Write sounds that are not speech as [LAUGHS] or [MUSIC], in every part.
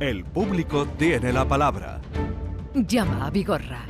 El público tiene la palabra. Llama a Vigorra.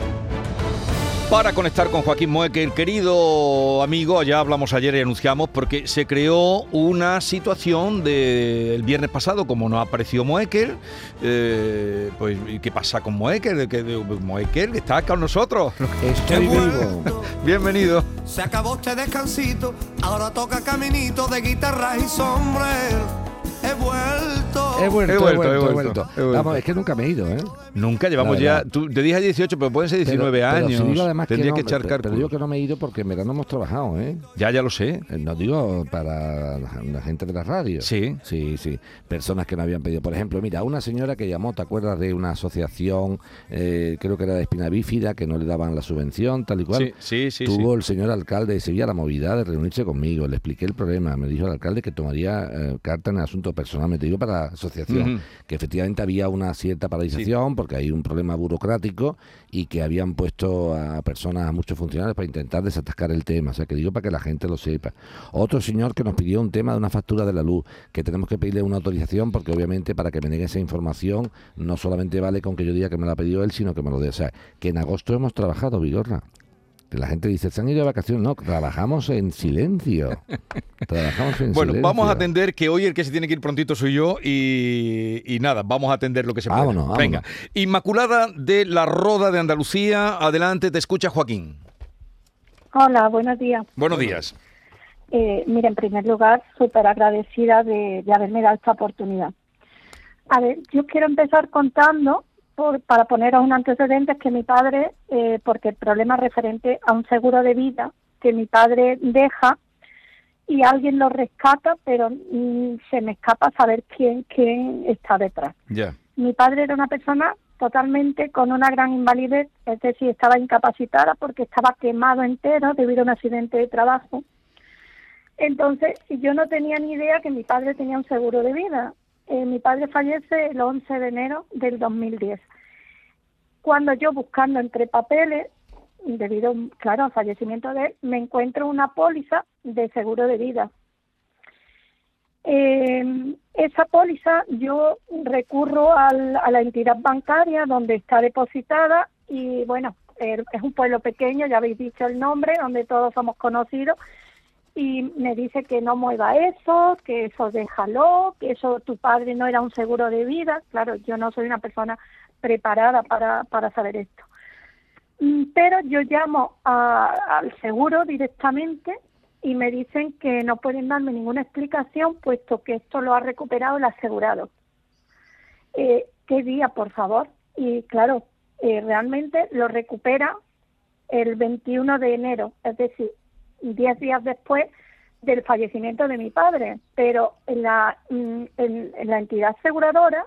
Para conectar con Joaquín Moecker, querido amigo, ya hablamos ayer y anunciamos porque se creó una situación del viernes pasado, como no apareció Moecker, eh, pues ¿qué pasa con Moecker? Que, Moecker está con nosotros. Estoy vivo. Bienvenido. Se acabó este descansito, ahora toca caminito de guitarra y sombrero. He vuelto. He vuelto, He he vuelto, he vuelto, he vuelto. Vamos, es que nunca me he ido, ¿eh? Nunca llevamos ya, tú, te dije 18, pero pueden ser 19 Pero- pero años. si digo además Tendría no, que, echar pero, pero digo que no me he ido porque en verano hemos trabajado, ¿eh? Ya, ya lo sé. Eh, No digo para la, la gente de la radio. Sí. Sí, sí. Personas que no habían pedido. Por ejemplo, mira, una señora que llamó, ¿te acuerdas de una asociación, eh, creo que era de espina bífida, que no le daban la subvención, tal y cual? Sí, sí, sí. Tuvo sí. el señor alcalde de Sevilla la movilidad de reunirse conmigo, le expliqué el problema, me dijo el alcalde que tomaría eh, carta en el asunto personalmente, digo para la asociación, que efectivamente había una cierta paralización porque hay un problema burocrático y que habían puesto a personas, a muchos funcionarios para intentar desatascar el tema, o sea que digo para que la gente lo sepa. Otro señor que nos pidió un tema de una factura de la luz, que tenemos que pedirle una autorización porque obviamente para que me negue esa información no solamente vale con que yo diga que me la ha pedido él, sino que me lo dé. O sea, que en agosto hemos trabajado, Vigorra. La gente dice, se han ido de vacaciones. No, trabajamos en silencio. [LAUGHS] Trabajamos en Bueno, silencio. vamos a atender que hoy el que se tiene que ir prontito soy yo y, y nada, vamos a atender lo que se pueda. Vámonos, vámonos. Venga, Inmaculada de la Roda de Andalucía, adelante, te escucha Joaquín. Hola, buenos días. Buenos días. Eh, mira, en primer lugar, súper agradecida de, de haberme dado esta oportunidad. A ver, yo quiero empezar contando, por- para poneros un antecedente, que mi padre, eh, porque el problema es referente a un seguro de vida que mi padre deja y alguien lo rescata, pero mm, se me escapa saber quién, quién está detrás. Ya. Mi padre era una persona totalmente con una gran invalidez, es decir, estaba incapacitada porque estaba quemado entero debido a un accidente de trabajo. Entonces, yo no tenía ni idea que mi padre tenía un seguro de vida. Eh, mi padre fallece el 11 de enero del 2010. Cuando yo buscando entre papeles, debido, claro, al fallecimiento de él, me encuentro una póliza de seguro de vida. Eh, esa póliza yo recurro al- a la entidad bancaria donde está depositada y bueno, eh, es un pueblo pequeño, ya habéis dicho el nombre, donde todos somos conocidos y me dice que no mueva eso, que eso déjalo, que eso tu padre no era un seguro de vida. Claro, yo no soy una persona preparada para, para saber esto. Mm, Pero yo llamo al seguro directamente y me dicen que no pueden darme ninguna explicación puesto que esto lo ha recuperado el asegurado. Eh, ¿Qué día, por favor? Y claro, eh, realmente lo recupera el 21 de enero, es decir, 10 días después del fallecimiento de mi padre, pero en la, mm, en la entidad aseguradora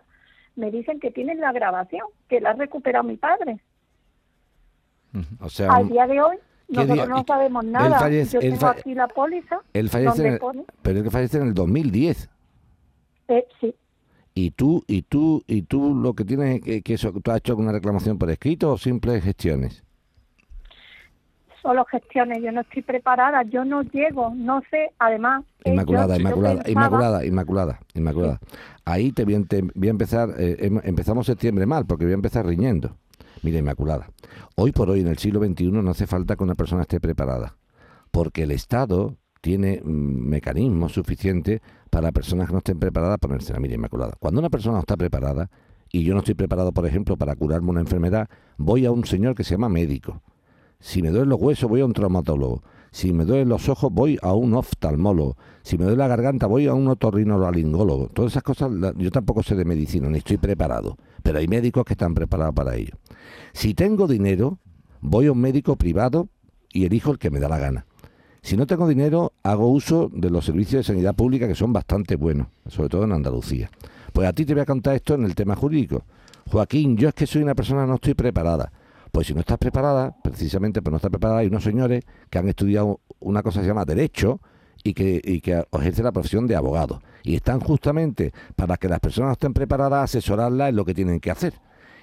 me dicen que tienen la grabación, que la ha recuperado mi padre. O sea, Al día de hoy ¿Qué nosotros día? no sabemos nada. fallece- Yo tengo aquí la póliza él fallece en el- pone, pero él que fallece en el 2010. eh, sí, ¿Y tú, y tú, y tú lo que tienes que, que eso, tú has hecho alguna reclamación por escrito o simples gestiones? Solo gestiones, yo no estoy preparada, yo no llego, no sé, además... Inmaculada, Inmaculada, pensaba- Inmaculada, Inmaculada, Inmaculada. Ahí te voy, a- te voy a empezar, eh, em- empezamos septiembre mal, porque voy a empezar riñendo. Mira, Inmaculada, hoy por hoy en el siglo XXI no hace falta que una persona esté preparada, porque el Estado tiene mm, mecanismos suficientes para personas que no estén preparadas ponerse la mira Inmaculada. Cuando una persona no está preparada, y yo no estoy preparado, por ejemplo, para curarme una enfermedad, voy a un señor que se llama médico. Si me duelen los huesos, voy a un traumatólogo. Si me duelen los ojos, voy a un oftalmólogo. Si me duele la garganta, voy a un otorrinolaringólogo. Todas esas cosas, yo tampoco sé de medicina, ni estoy preparado. Pero hay médicos que están preparados para ello. Si tengo dinero, voy a un médico privado y elijo el que me da la gana. Si no tengo dinero, hago uso de los servicios de sanidad pública que son bastante buenos, sobre todo en Andalucía. Pues a ti te voy a contar esto en el tema jurídico. Joaquín, yo es que soy una persona no estoy preparada. Pues si no estás preparada, precisamente por no estar preparada, hay unos señores que han estudiado una cosa que se llama derecho y que, y que ejercen la profesión de abogado. Y están justamente para que las personas estén preparadas, asesorarlas en lo que tienen que hacer.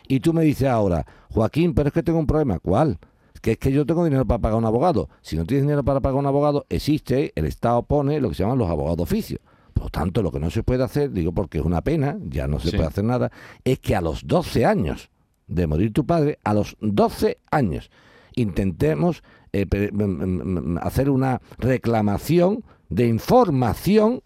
Y tú me dices ahora, Joaquín, pero es que tengo un problema. ¿Cuál? Que es que yo tengo dinero para pagar un abogado. Si no tienes dinero para pagar un abogado, existe, el Estado pone lo que se llaman los abogados de oficio. Por tanto, lo que no se puede hacer, digo porque es una pena, ya no se Sí. puede hacer nada, es que a los 12 años de morir tu padre, a los 12 años, intentemos eh, mm, mm, mm, hacer una reclamación de información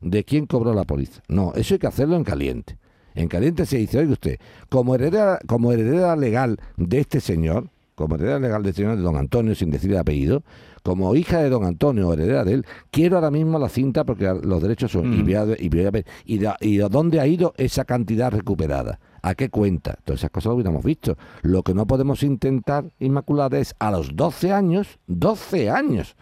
de quién cobró la póliza. No, eso hay que hacerlo en caliente. En caliente se dice, oiga usted, como heredera, como heredera legal de este señor, como heredera legal de don Antonio, sin decir el apellido, como hija de don Antonio o heredera de él, quiero ahora mismo la cinta porque los derechos son... Y, Mm. voy a, y, voy a ver, y, de- y dónde ha ido esa cantidad recuperada? ¿A qué cuenta? Todas esas cosas lo hubiéramos visto. Lo que no podemos intentar, Inmaculada, es a los 12 años, 12 años,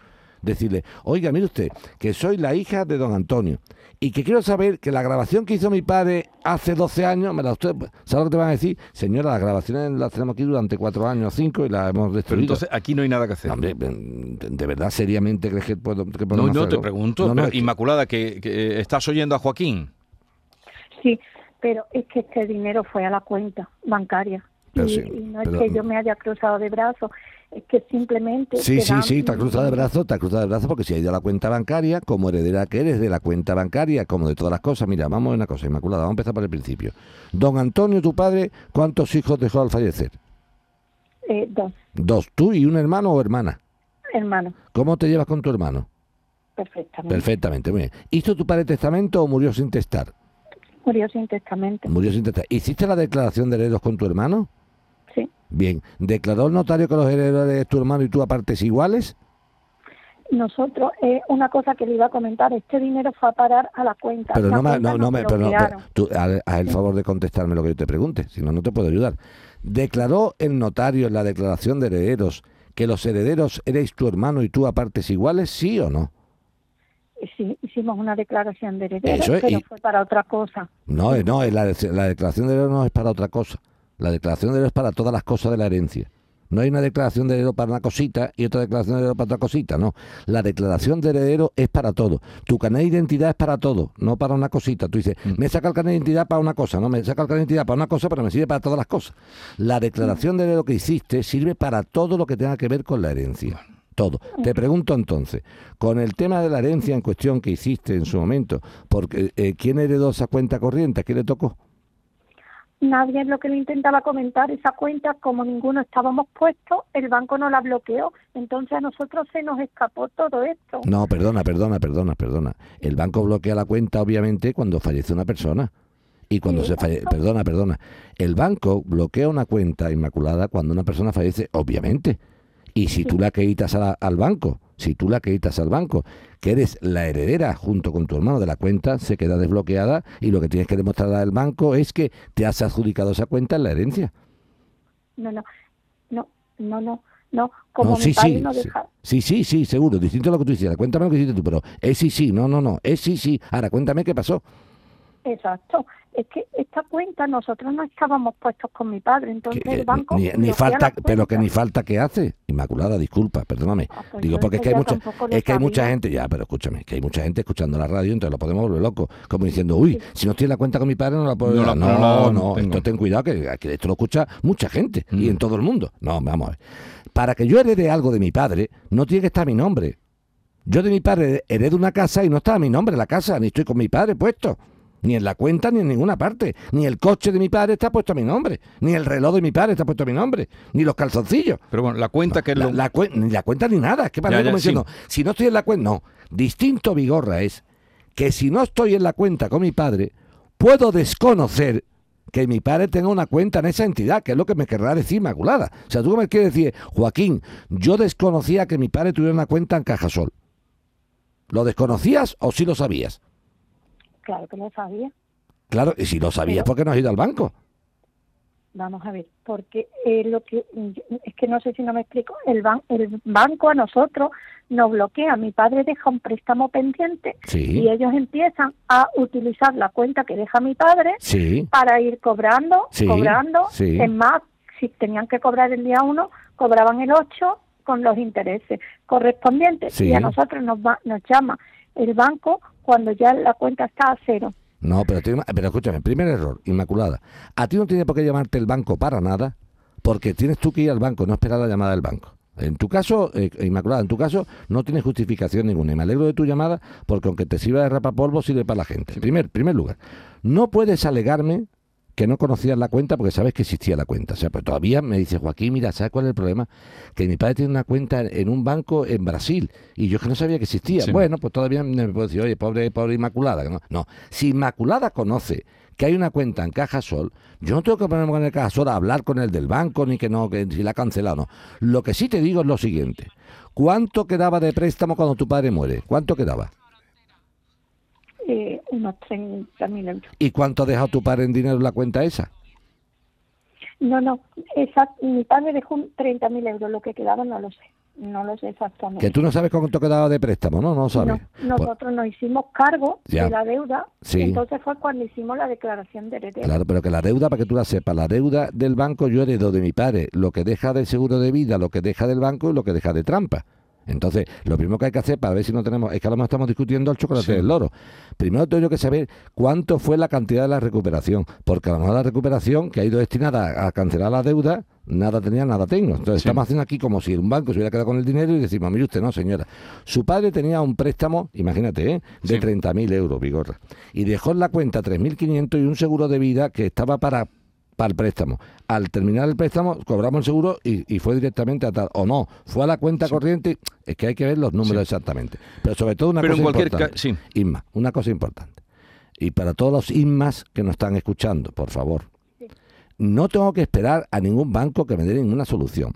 decirle, oiga, mire usted, que soy la hija de don Antonio y que quiero saber que la grabación que hizo mi padre hace 12 años, me la usted, ¿sabe lo que te van a decir? Señora, las grabaciones las tenemos aquí durante 4 años, 5 y las hemos Pero destruido. entonces aquí no hay nada que hacer. No, hombre, de verdad, seriamente crees que, puedo, que No, no te pregunto, No, no, pero, Inmaculada, que, que estás oyendo a Joaquín. Sí, pero es que este dinero fue a la cuenta bancaria. Pero y, sí, y no pero- es que yo me haya cruzado de brazos, es que simplemente... Sí, sí, dan- sí, te has cruzado de brazos, te has cruzado de brazos porque si ha ido a la cuenta bancaria, como heredera que eres de la cuenta bancaria, como de todas las cosas, mira, vamos a una cosa, Inmaculada, vamos a empezar por el principio. Don Antonio, tu padre, ¿cuántos hijos dejó al fallecer? Eh, dos Dos, tú y un hermano o hermana. hermanos, ¿Cómo te llevas con tu hermano? perfectamente. Perfectamente, muy bien. ¿Hizo tu padre testamento o murió sin testar? Murió sin testamento. Murió sin testar. ¿Hiciste la declaración de herederos con tu hermano? Bien. ¿Declaró el notario que los herederos de tu hermano y tú a partes iguales? Nosotros, eh, una cosa que le iba a comentar, este dinero fue a parar a la cuenta. Pero La no, me, cuenta no, me, pero no, bloquearon. pero tú, haz haz el favor de contestarme lo que yo te pregunte, si no, no te puedo ayudar. ¿Declaró el notario en la declaración de herederos que los herederos erais tu hermano y tú a partes iguales, sí o no? Sí, hicimos una declaración de herederos, Eso es, pero y- fue para otra cosa. No, eh, no, eh, la, la declaración de heredero no es para otra cosa. La declaración de heredero es para todas las cosas de la herencia. No hay una declaración de heredero para una cosita y otra declaración de heredero para otra cosita, no. La declaración de heredero es para todo. Tu carnet de identidad es para todo, no para una cosita. Tú dices, me saca el carnet de identidad para una cosa, no, me saca el carnet de identidad para una cosa, pero me sirve para todas las cosas. La declaración de heredero que hiciste sirve para todo lo que tenga que ver con la herencia. Todo. Te pregunto entonces, con el tema de la herencia en cuestión que hiciste en su momento, porque eh, ¿quién heredó esa cuenta corriente? ¿A quién le tocó? Nadie es lo que le intentaba comentar esa cuenta, como ninguno estábamos puestos, el banco no la bloqueó, entonces a nosotros se nos escapó todo esto. No, perdona, perdona, perdona, perdona. El banco bloquea la cuenta, obviamente, cuando fallece una persona. Y cuando Sí, se exacto. perdona, perdona. El banco bloquea una cuenta inmaculada cuando una persona fallece, obviamente. Y si tú la la- al banco, si tú la acreditas al banco, que eres la heredera junto con tu hermano de la cuenta, se queda desbloqueada y lo que tienes que demostrar al banco es que te has adjudicado esa cuenta en la herencia. No, no, no, no, no, no, como no, mi sí, padre sí, no deja, sí, sí, sí, seguro. Distinto a lo que tú hicieras. Cuéntame lo que hiciste tú, pero es sí, sí, no, no, no, es sí, sí. Ahora, cuéntame qué pasó. Exacto, es que esta cuenta nosotros no estábamos puestos con mi padre, entonces Que- el banco ni, falta, pero que ni falta que hace. Inmaculada, disculpa, perdóname. Ah, pues Digo, porque es que hay mucha, es que hay mucha gente, ya, pero escúchame, que hay mucha gente escuchando la radio, entonces lo podemos volver loco. Como diciendo, uy, si no estoy en la cuenta con mi padre, no la puedo No la- No, no no, esto ten cuidado, que, que esto lo escucha mucha gente y Mm. en todo el mundo. No, vamos a ver. Para que yo herede algo de mi padre, no tiene que estar mi nombre. Yo de mi padre heredo una casa y no está mi nombre en la casa, ni estoy con mi padre puesto. Ni en la cuenta ni en ninguna parte. Ni el coche de mi padre está puesto a mi nombre. Ni el reloj de mi padre está puesto a mi nombre. Ni los calzoncillos. Pero bueno, la cuenta que es La, lo- la ni la cuenta ni nada. Es que para Ya, mí ya, como sí. diciendo, si no estoy en la cuenta, no. Distinto Vigorra es que si no estoy en la cuenta con mi padre, puedo desconocer que mi padre tenga una cuenta en esa entidad, que es lo que me querrá decir Inmaculada. O sea, tú me quieres decir, Joaquín, yo desconocía que mi padre tuviera una cuenta en Cajasol. ¿Lo desconocías o sí lo sabías? Claro que lo sabía. Claro, y si lo sabías, ¿por qué no has ido al banco? Vamos a ver, porque eh, lo que es que no sé si no me explico, el, ban- el banco a nosotros nos bloquea, mi padre deja un préstamo pendiente Sí, y ellos empiezan a utilizar la cuenta que deja mi padre sí, para ir cobrando, Sí, cobrando, es más, si tenían que cobrar el día uno, cobraban el 8 con los intereses correspondientes. Y a nosotros nos, va- nos llama el banco cuando ya la cuenta está a cero. No, pero, tiene- pero escúchame, primer error, Inmaculada. A ti no tiene por qué llamarte el banco para nada, porque tienes tú que ir al banco, no esperar la llamada del banco. En tu caso, eh, Inmaculada, en tu caso no tiene justificación ninguna. Y me alegro de tu llamada porque aunque te sirva de rapapolvo, sirve para la gente. Primer, primer lugar, no puedes alegarme que no conocías la cuenta porque sabes que existía la cuenta. O sea, pero todavía me dice Joaquín, mira, ¿sabes cuál es el problema? Que mi padre tiene una cuenta en un banco en Brasil y yo es que no sabía que existía. Sí. Bueno, pues todavía me puedo decir, oye, pobre, pobre Inmaculada. No, no. si Inmaculada conoce que hay una cuenta en Caja Sol, yo no tengo que ponerme con el Caja Sol a hablar con el del banco ni que no, que si la ha cancelado o no. Lo que sí te digo es lo siguiente. ¿Cuánto quedaba de préstamo cuando tu padre muere? ¿Cuánto quedaba? Unos 30.000 euros. ¿Y cuánto ha dejado tu padre en dinero en la cuenta esa? No, no, esa, mi padre dejó 30.000 euros, lo que quedaba no lo sé, no lo sé exactamente. Que tú no sabes cuánto quedaba de préstamo, ¿no? No lo sabes. No, Pues- nosotros nos hicimos cargo Ya. de la deuda, Sí. y entonces fue cuando hicimos la declaración de heredero. Claro, pero que la deuda, para que tú la sepas, la deuda del banco yo heredo de mi padre, lo que deja del seguro de vida, lo que deja del banco y lo que deja de trampa. Entonces, lo primero que hay que hacer para ver si no tenemos, es que a lo mejor estamos discutiendo el chocolate Sí. del loro. Primero tengo yo que saber cuánto fue la cantidad de la recuperación, porque a lo mejor la recuperación que ha ido destinada a, cancelar la deuda, nada tenía, nada tengo. Entonces Sí. estamos haciendo aquí como si un banco se hubiera quedado con el dinero y decimos, mire usted, no señora. Su padre tenía un préstamo, imagínate, ¿eh? de Sí. 30.000 euros, Vigorra, y dejó en la cuenta 3.500 y un seguro de vida que estaba para para el préstamo. Al terminar el préstamo, cobramos el seguro y, y fue directamente a tal. O no, fue a la cuenta corriente. Es que hay que ver los números exactamente. Pero sobre todo una Pero en cosa cualquier importante. sí. Inma, una cosa importante. Y para todos los Inmas que nos están escuchando, por favor. No tengo que esperar a ningún banco que me dé ninguna solución.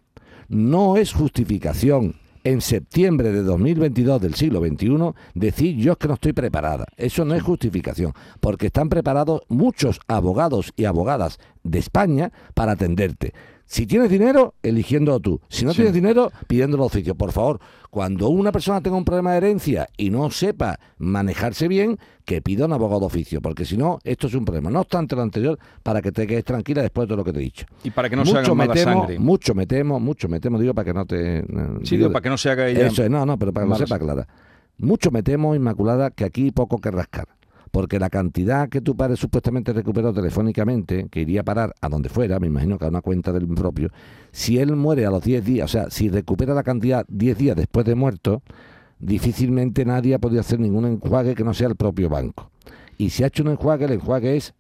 No es justificación en septiembre de 2022 del siglo XXI decir yo es que no estoy preparada. Eso no es justificación, porque están preparados muchos abogados y abogadas de España para atenderte. Si tienes dinero, eligiéndolo tú. Si no Sí. tienes dinero, pidiéndolo al oficio. Por favor, cuando una persona tenga un problema de herencia y no sepa manejarse bien, que pida un abogado de oficio, porque si no, esto es un problema. No obstante lo anterior, para que te quedes tranquila después de todo lo que te he dicho. Y para que no se haga mala temo, sangre. mucho me temo, mucho me temo, digo para que no te... eh, Sí, digo, para que no se haga ella. Eso es, no, no, pero para que lo sepa clara. Mucho me temo, Inmaculada, que aquí poco que rascar. Porque la cantidad que tu padre supuestamente recuperó telefónicamente, que iría a parar a donde fuera, me imagino que a una cuenta del propio, si él muere a los 10 días, o sea, si recupera la cantidad 10 días después de muerto, difícilmente nadie ha podido hacer ningún enjuague que no sea el propio banco. Y si ha hecho un enjuague, el enjuague es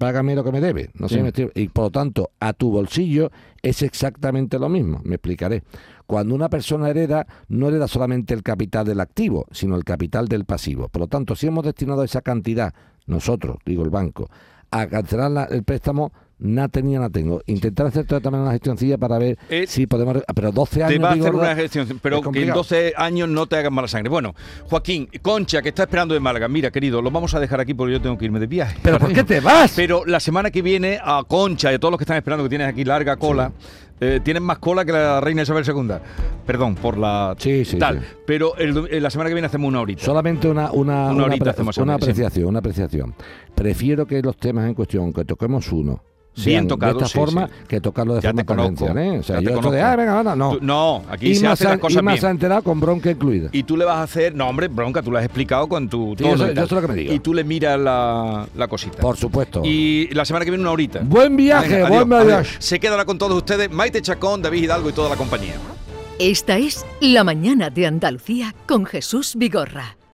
págame lo que me debe. No sé, Sí. me estoy- y por lo tanto, a tu bolsillo es exactamente lo mismo. Me explicaré. Cuando una persona hereda, no hereda solamente el capital del activo, sino el capital del pasivo. Por lo tanto, si hemos destinado esa cantidad, nosotros, digo el banco, a cancelar la- el préstamo, nada tenía, nada tengo. Intentar hacer también una gestioncilla para ver Eh, si podemos... Pero 12 años... Te va a hacer una gestión, Es pero que en complicado. 12 años no te hagan mala sangre. Bueno, Joaquín, Concha, que está esperando de Málaga. Mira, querido, lo vamos a dejar aquí porque yo tengo que irme de viaje. ¿Pero por qué te vas? Pero la semana que viene a Concha y a todos los que están esperando, que tienes aquí larga cola, eh, tienes más cola que la reina Isabel II. Perdón por la Sí, sí, tal. sí. Pero el eh, la semana que viene hacemos una horita. Solamente una, una, Una una hacemos una sí. apreciación, una apreciación. Prefiero que los temas en cuestión, que toquemos uno, Bien tocado, de esta sí, forma, sí. que tocarlo de Ya forma convencional, ¿eh? O sea, ya te yo esto de, ah, venga, ahora, no. Tú- no, aquí y se hacen las cosas y más bien. se ha enterado con bronca incluida. Y tú le vas a hacer, no hombre, bronca, tú lo has explicado con tu yo tal. sé lo que me diga. Y tú le miras la, la cosita. Por supuesto. Y la semana que viene una horita. Buen viaje, Venga, buen adiós, viaje. adiós. Se quedará con todos ustedes Maite Chacón, David Hidalgo y toda la compañía. Esta es La Mañana de Andalucía con Jesús Vigorra.